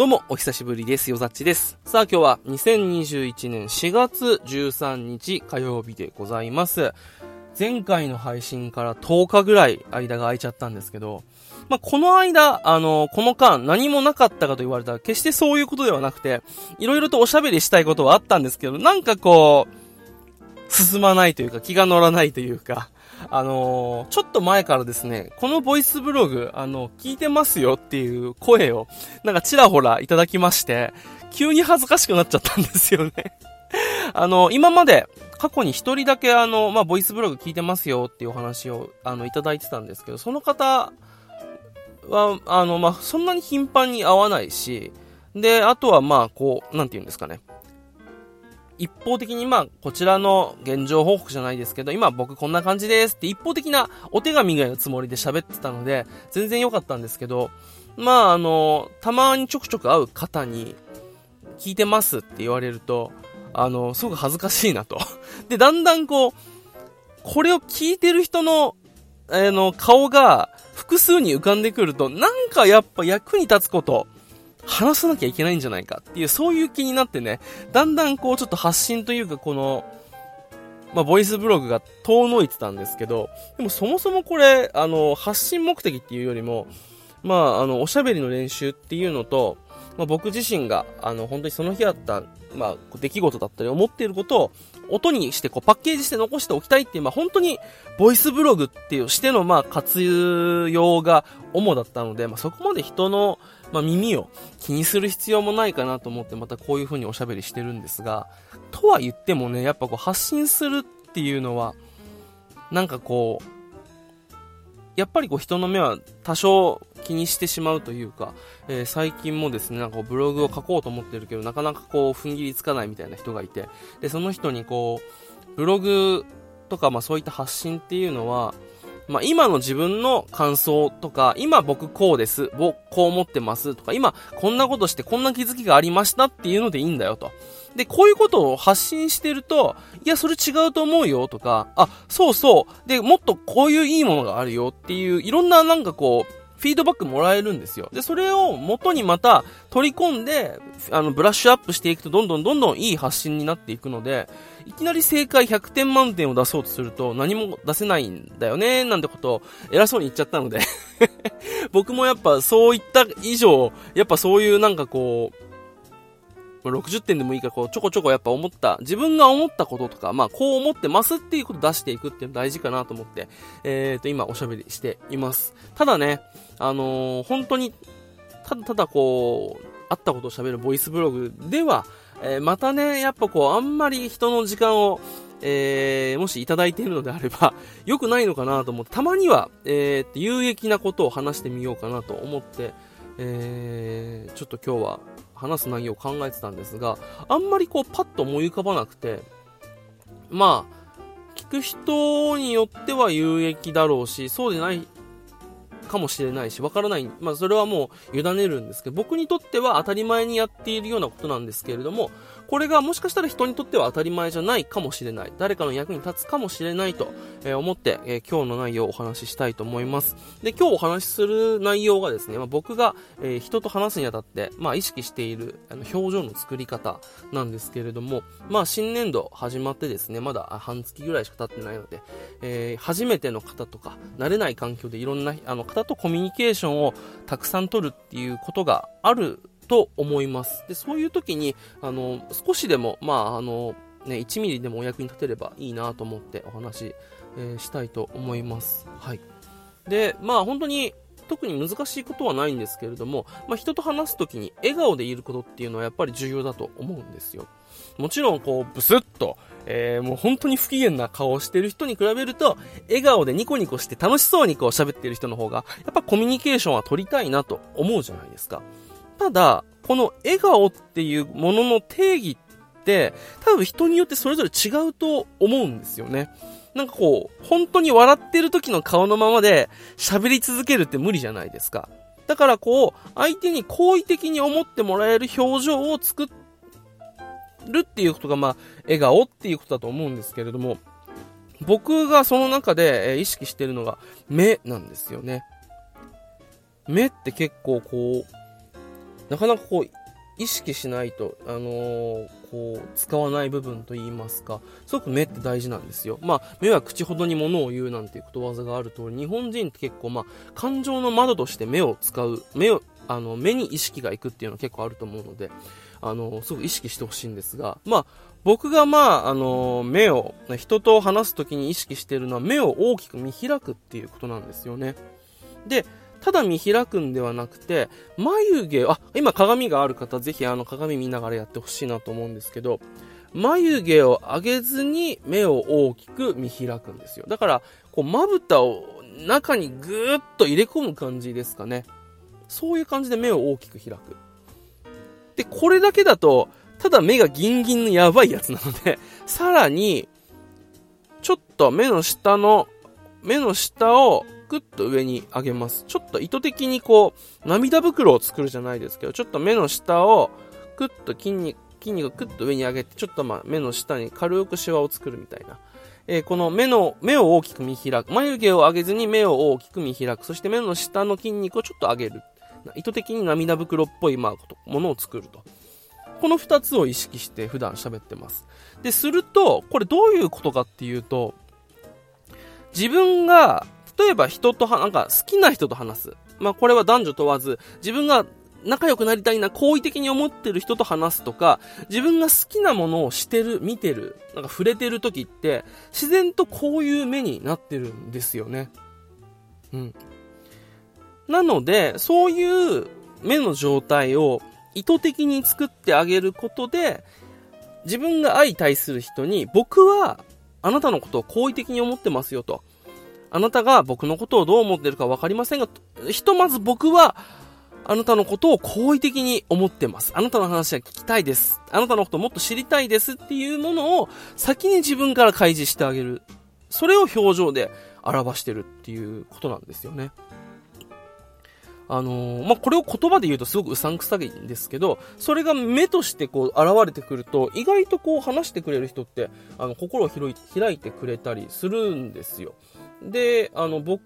どうも、お久しぶりです。よざっちです。さあ、今日は2021年4月13日火曜日でございます。前回の配信から10日ぐらい間が空いちゃったんですけど、まあ、この間、あの、この間何もなかったかと言われたら決してそういうことではなくて、いろいろとおしゃべりしたいことはあったんですけど、なんかこう、進まないというか気が乗らないというか、あのー、ちょっと前からですね、このボイスブログ、あの、聞いてますよっていう声を、なんかちらほらいただきまして、急に恥ずかしくなっちゃったんですよね あの、今まで、過去に一人だけあの、まあ、ボイスブログ聞いてますよっていうお話を、あの、いただいてたんですけど、その方は、あの、まあ、そんなに頻繁に会わないし、で、あとはまあ、こう、なんて言うんですかね。一方的にまあ、こちらの現状報告じゃないですけど、今僕こんな感じですって一方的なお手紙ぐらいのつもりで喋ってたので、全然良かったんですけど、まああの、たまにちょくちょく会う方に、聞いてますって言われると、あの、すごく恥ずかしいなと。で、だんだんこう、これを聞いてる人の、あの、顔が複数に浮かんでくると、なんかやっぱ役に立つこと、話さなきゃいけないんじゃないかっていう、そういう気になってね、だんだんこうちょっと発信というかこの、まあ、ボイスブログが遠のいてたんですけど、でもそもそもこれ、あの、発信目的っていうよりも、まあ、あの、おしゃべりの練習っていうのと、まあ、僕自身が、あの、本当にその日あった、まあ、出来事だったり思っていることを、音にして、こう、パッケージして残しておきたいっていう、まあ、本当に、ボイスブログっていうしての、まあ、活用が主だったので、まあ、そこまで人の、まあ、耳を気にする必要もないかなと思ってまたこういう風におしゃべりしてるんですが、とは言ってもね、やっぱこう発信するっていうのは、なんかこう、やっぱりこう人の目は多少気にしてしまうというか、えー、最近もですね、なんかブログを書こうと思ってるけど、なかなかこう踏ん切りつかないみたいな人がいて、で、その人にこう、ブログとかまあそういった発信っていうのは、まあ、今の自分の感想とか、今僕こうです、僕こう思ってますとか、今こんなことしてこんな気づきがありましたっていうのでいいんだよと。で、こういうことを発信してると、いや、それ違うと思うよとか、あ、そうそう。で、もっとこういういいものがあるよっていう、いろんななんかこう、フィードバックもらえるんですよ。で、それを元にまた取り込んで、あの、ブラッシュアップしていくとどんどんどんどんいい発信になっていくので、いきなり正解100点満点を出そうとすると何も出せないんだよね、なんてことを偉そうに言っちゃったので 僕もやっぱそういった以上、やっぱそういうなんかこう、60点でもいいからこうちょこちょこやっぱ思った、自分が思ったこととか、まあこう思ってますっていうことを出していくっていうの大事かなと思って、えっ、ー、と今おしゃべりしています。ただね、あのー、本当に、ただただこう、あったことを喋るボイスブログでは、えー、またね、やっぱこう、あんまり人の時間を、えー、もしいただいているのであれば、良くないのかなと思って、たまには、えー、有益なことを話してみようかなと思って、えー、ちょっと今日は話す内容を考えてたんですが、あんまりこうパッと思い浮かばなくて、まあ、聞く人によっては有益だろうし、そうでないかもしれないし、わからない。まあ、それはもう委ねるんですけど、僕にとっては当たり前にやっているようなことなんですけれども、これがもしかしたら人にとっては当たり前じゃないかもしれない。誰かの役に立つかもしれないと、えー、思って、えー、今日の内容をお話ししたいと思います。で、今日お話しする内容がですね、まあ、僕が、えー、人と話すにあたって、まあ、意識しているあの表情の作り方なんですけれども、まあ、新年度始まってですね、まだ半月ぐらいしか経ってないので、えー、初めての方とか、慣れない環境でいろんなあの方とコミュニケーションをたくさん取るっていうことがあると思います。で、そういう時に、あの、少しでも、まあ、あの、ね、1ミリでもお役に立てればいいなと思ってお話、えー、したいと思います。はい。で、まあ本当に特に難しいことはないんですけれども、まあ、人と話す時に笑顔でいることっていうのはやっぱり重要だと思うんですよ。もちろんこうブスッと、えー、もう本当に不機嫌な顔をしてる人に比べると、笑顔でニコニコして楽しそうにこう喋ってる人の方が、やっぱコミュニケーションは取りたいなと思うじゃないですか。ただ、この笑顔っていうものの定義って、多分人によってそれぞれ違うと思うんですよね。なんかこう、本当に笑ってる時の顔のままで喋り続けるって無理じゃないですか。だからこう、相手に好意的に思ってもらえる表情を作っるっていうことが、まあ、笑顔っていうことだと思うんですけれども、僕がその中で意識してるのが目なんですよね。目って結構こう、なかなかこう、意識しないと、あのー、こう、使わない部分と言いますか、すごく目って大事なんですよ。まあ、目は口ほどに物を言うなんていうことわざがある通り、日本人って結構まあ、感情の窓として目を使う、目を、あの、目に意識がいくっていうのは結構あると思うので、あの、すごく意識してほしいんですが、まあ、僕がまあ、あの、目を、人と話すときに意識しているのは目を大きく見開くっていうことなんですよね。で、ただ見開くんではなくて、眉毛、あ、今鏡がある方、ぜひあの鏡見ながらやってほしいなと思うんですけど、眉毛を上げずに目を大きく見開くんですよ。だから、こう、まぶたを中にぐーっと入れ込む感じですかね。そういう感じで目を大きく開く。で、これだけだと、ただ目がギンギンのやばいやつなので、さらに、ちょっと目の下の、目の下をクッと上に上げます。ちょっと意図的にこう、涙袋を作るじゃないですけど、ちょっと目の下をクッと筋肉、筋肉をクッと上に上げて、ちょっとまあ目の下に軽くシワを作るみたいな。えー、この目の、目を大きく見開く。眉毛を上げずに目を大きく見開く。そして目の下の筋肉をちょっと上げる。意図的に涙袋っぽい、まあ、ものを作ると。この二つを意識して普段喋ってます。で、すると、これどういうことかっていうと、自分が例えば人とはなんか好きな人と話す。まあこれは男女問わず、自分が仲良くなりたいな、好意的に思ってる人と話すとか、自分が好きなものをしてる、見てる、なんか触れてる時って、自然とこういう目になってるんですよね。うん。なので、そういう目の状態を意図的に作ってあげることで、自分が相対する人に、僕はあなたのことを好意的に思ってますよと。あなたが僕のことをどう思ってるかわかりませんが、ひとまず僕は、あなたのことを好意的に思ってます。あなたの話は聞きたいです。あなたのことをもっと知りたいですっていうものを先に自分から開示してあげる。それを表情で表してるっていうことなんですよね。あのー、まあ、これを言葉で言うとすごくうさんくさいんですけど、それが目としてこう現れてくると、意外とこう話してくれる人って、あの、心を広い開いてくれたりするんですよ。で、あの、僕、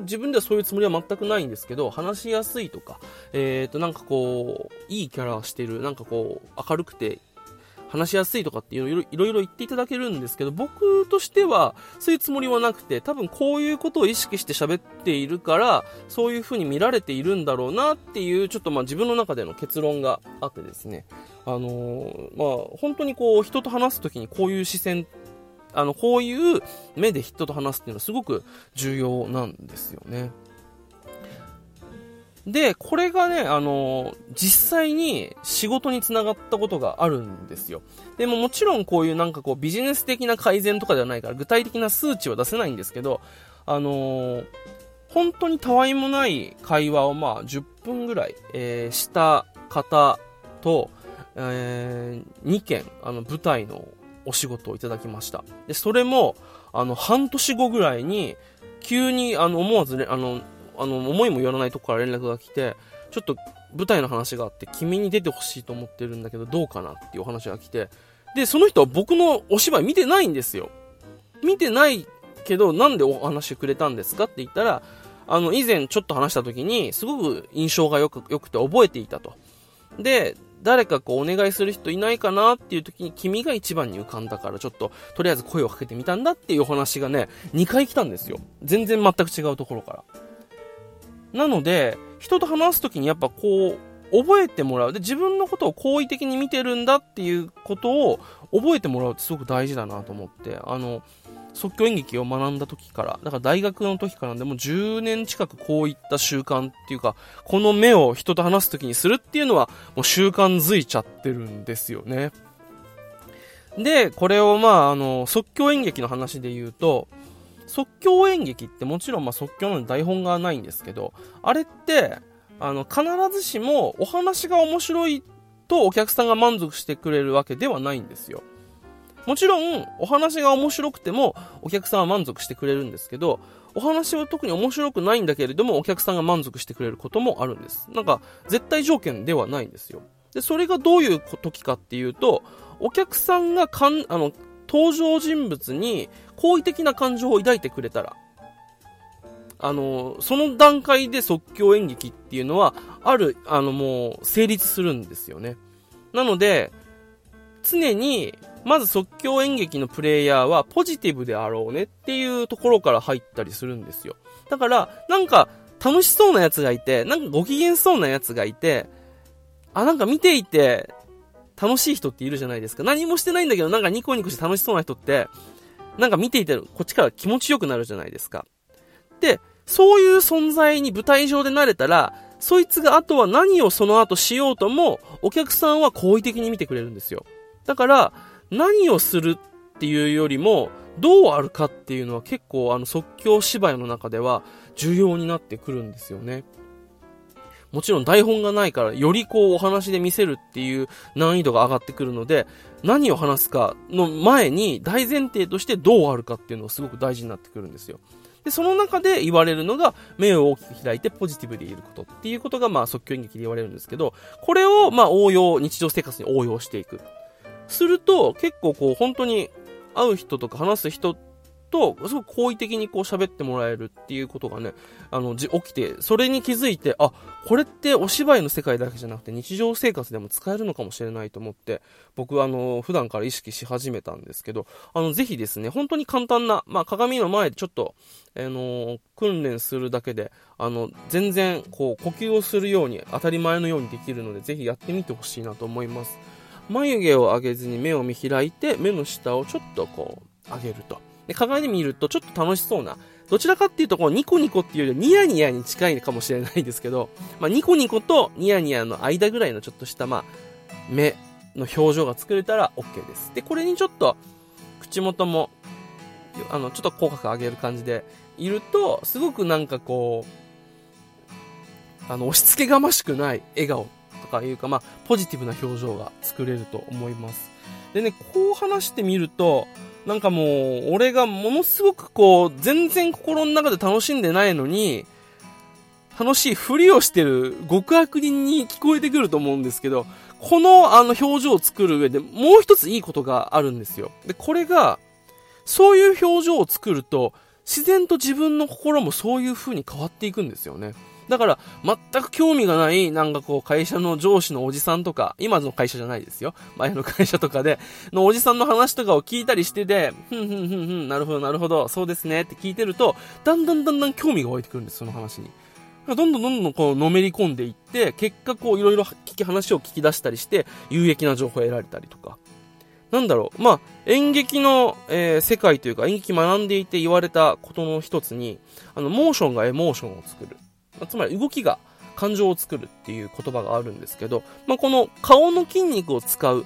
自分ではそういうつもりは全くないんですけど、話しやすいとか、えっ、ー、と、なんかこう、いいキャラしてる、なんかこう、明るくて、話しやすいとかっていうのいろいろ言っていただけるんですけど、僕としては、そういうつもりはなくて、多分こういうことを意識して喋っているから、そういう風に見られているんだろうなっていう、ちょっとまあ自分の中での結論があってですね、あのー、まあ、本当にこう、人と話すときにこういう視線あの、こういう目で人と話すっていうのはすごく重要なんですよね。で、これがね、あの、実際に仕事につながったことがあるんですよ。でももちろんこういうなんかこうビジネス的な改善とかではないから具体的な数値は出せないんですけど、あの本当にたわいもない会話をまあ10分ぐらい、えー、した方と、え、2件、あの舞台のお仕事をいただきました。で、それも、あの、半年後ぐらいに、急に、あの、思わずね、あの、あの、思いもよらないとこから連絡が来て、ちょっと舞台の話があって、君に出てほしいと思ってるんだけど、どうかなっていうお話が来て、で、その人は僕のお芝居見てないんですよ。見てないけど、なんでお話くれたんですかって言ったら、あの、以前ちょっと話した時に、すごく印象がよく、良くて覚えていたと。で、誰かこうお願いする人いないかなっていう時に君が一番に浮かんだからちょっととりあえず声をかけてみたんだっていうお話がね、2回来たんですよ。全然全く違うところから。なので、人と話す時にやっぱこう、覚えてもらう。で、自分のことを好意的に見てるんだっていうことを覚えてもらうってすごく大事だなと思って、あの、即興演劇を学んだ時から、だから大学の時からでも10年近くこういった習慣っていうか、この目を人と話す時にするっていうのはもう習慣づいちゃってるんですよね。で、これをまあ、あの、即興演劇の話で言うと、即興演劇ってもちろんま即興の台本がないんですけど、あれって、あの、必ずしもお話が面白いとお客さんが満足してくれるわけではないんですよ。もちろん、お話が面白くても、お客さんは満足してくれるんですけど、お話は特に面白くないんだけれども、お客さんが満足してくれることもあるんです。なんか、絶対条件ではないんですよ。で、それがどういう時かっていうと、お客さんがかん、あの、登場人物に好意的な感情を抱いてくれたら、あの、その段階で即興演劇っていうのは、ある、あのもう、成立するんですよね。なので、常に、まず即興演劇のプレイヤーはポジティブであろうねっていうところから入ったりするんですよ。だから、なんか楽しそうな奴がいて、なんかご機嫌そうな奴がいて、あ、なんか見ていて楽しい人っているじゃないですか。何もしてないんだけど、なんかニコニコして楽しそうな人って、なんか見ていてこっちから気持ちよくなるじゃないですか。で、そういう存在に舞台上でなれたら、そいつがあとは何をその後しようとも、お客さんは好意的に見てくれるんですよ。だから、何をするっていうよりも、どうあるかっていうのは結構あの即興芝居の中では重要になってくるんですよね。もちろん台本がないから、よりこうお話で見せるっていう難易度が上がってくるので、何を話すかの前に大前提としてどうあるかっていうのがすごく大事になってくるんですよ。で、その中で言われるのが、目を大きく開いてポジティブでいることっていうことが、まあ即興演劇で言われるんですけど、これを、まあ応用、日常生活に応用していく。すると、結構こう、本当に会う人とか話す人と、すごく好意的にこう喋ってもらえるっていうことがね、あの、じ、起きて、それに気づいて、あ、これってお芝居の世界だけじゃなくて日常生活でも使えるのかもしれないと思って、僕はあの、普段から意識し始めたんですけど、あの、ぜひですね、本当に簡単な、まあ、鏡の前でちょっと、あの訓練するだけで、あの、全然、こう、呼吸をするように、当たり前のようにできるので、ぜひやってみてほしいなと思います。眉毛を上げずに目を見開いて、目の下をちょっとこう、上げると。で、鏡で見るとちょっと楽しそうな、どちらかっていうとこうニコニコっていうよりニヤニヤに近いかもしれないですけど、まあ、ニコニコとニヤニヤの間ぐらいのちょっとしたまあ、目の表情が作れたら OK です。で、これにちょっと口元も、あの、ちょっと口角上げる感じでいると、すごくなんかこう、あの、押し付けがましくない笑顔とかいうか、まあ、ポジティブな表情が作れると思います。でね、こう話してみると、なんかもう、俺がものすごくこう、全然心の中で楽しんでないのに、楽しいふりをしてる極悪人に聞こえてくると思うんですけど、このあの表情を作る上でもう一ついいことがあるんですよ。で、これが、そういう表情を作ると、自然と自分の心もそういう風に変わっていくんですよね。だから、全く興味がない、なんかこう、会社の上司のおじさんとか、今の会社じゃないですよ。前の会社とかで、のおじさんの話とかを聞いたりしてて、ふんふんふんふん、なるほどなるほど、そうですねって聞いてると、だんだんだんだん興味が湧いてくるんです、その話に。どんどんどんどんこう、のめり込んでいって、結果こう、いろいろ聞き、話を聞き出したりして、有益な情報を得られたりとか。なんだろう、まあ、演劇の、えー、世界というか演劇学んでいて言われたことの一つに、あの、モーションがエモーションを作る。つまり動きが感情を作るっていう言葉があるんですけど、まあ、この顔の筋肉を使う、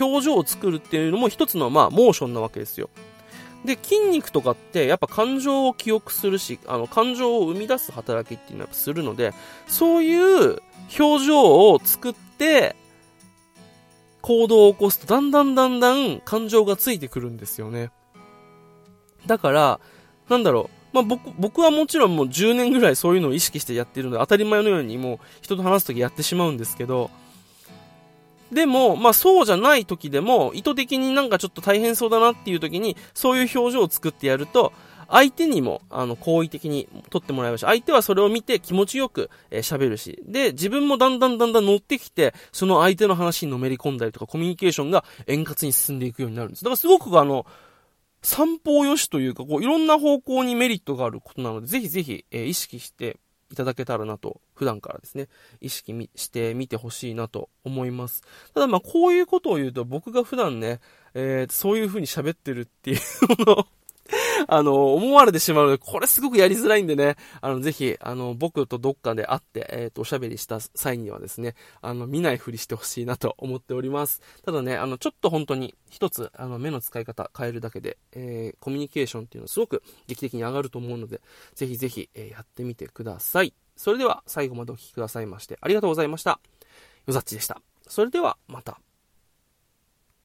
表情を作るっていうのも一つのまあモーションなわけですよ。で、筋肉とかってやっぱ感情を記憶するし、あの感情を生み出す働きっていうのはするので、そういう表情を作って行動を起こすとだんだんだんだん感情がついてくるんですよね。だから、なんだろう、まあ、僕、僕はもちろんもう10年ぐらいそういうのを意識してやってるので、当たり前のようにもう人と話すときやってしまうんですけど、でも、まあそうじゃない時でも、意図的になんかちょっと大変そうだなっていう時に、そういう表情を作ってやると、相手にも、あの、好意的に取ってもらえるし、相手はそれを見て気持ちよく喋、えー、るし、で、自分もだんだんだんだん乗ってきて、その相手の話にのめり込んだりとか、コミュニケーションが円滑に進んでいくようになるんです。だからすごくあの、三方よしというか、こう、いろんな方向にメリットがあることなので、ぜひぜひ、えー、意識していただけたらなと、普段からですね、意識してみてほしいなと思います。ただまあ、こういうことを言うと、僕が普段ね、えー、そういう風に喋ってるっていうのを あの、思われてしまうので、これすごくやりづらいんでね、あの、ぜひ、あの、僕とどっかで会って、えっ、ー、と、おしゃべりした際にはですね、あの、見ないふりしてほしいなと思っております。ただね、あの、ちょっと本当に、一つ、あの、目の使い方変えるだけで、えー、コミュニケーションっていうのはすごく劇的に上がると思うので、ぜひぜひ、えー、やってみてください。それでは、最後までお聴きくださいまして、ありがとうございました。よざっちでした。それでは、また。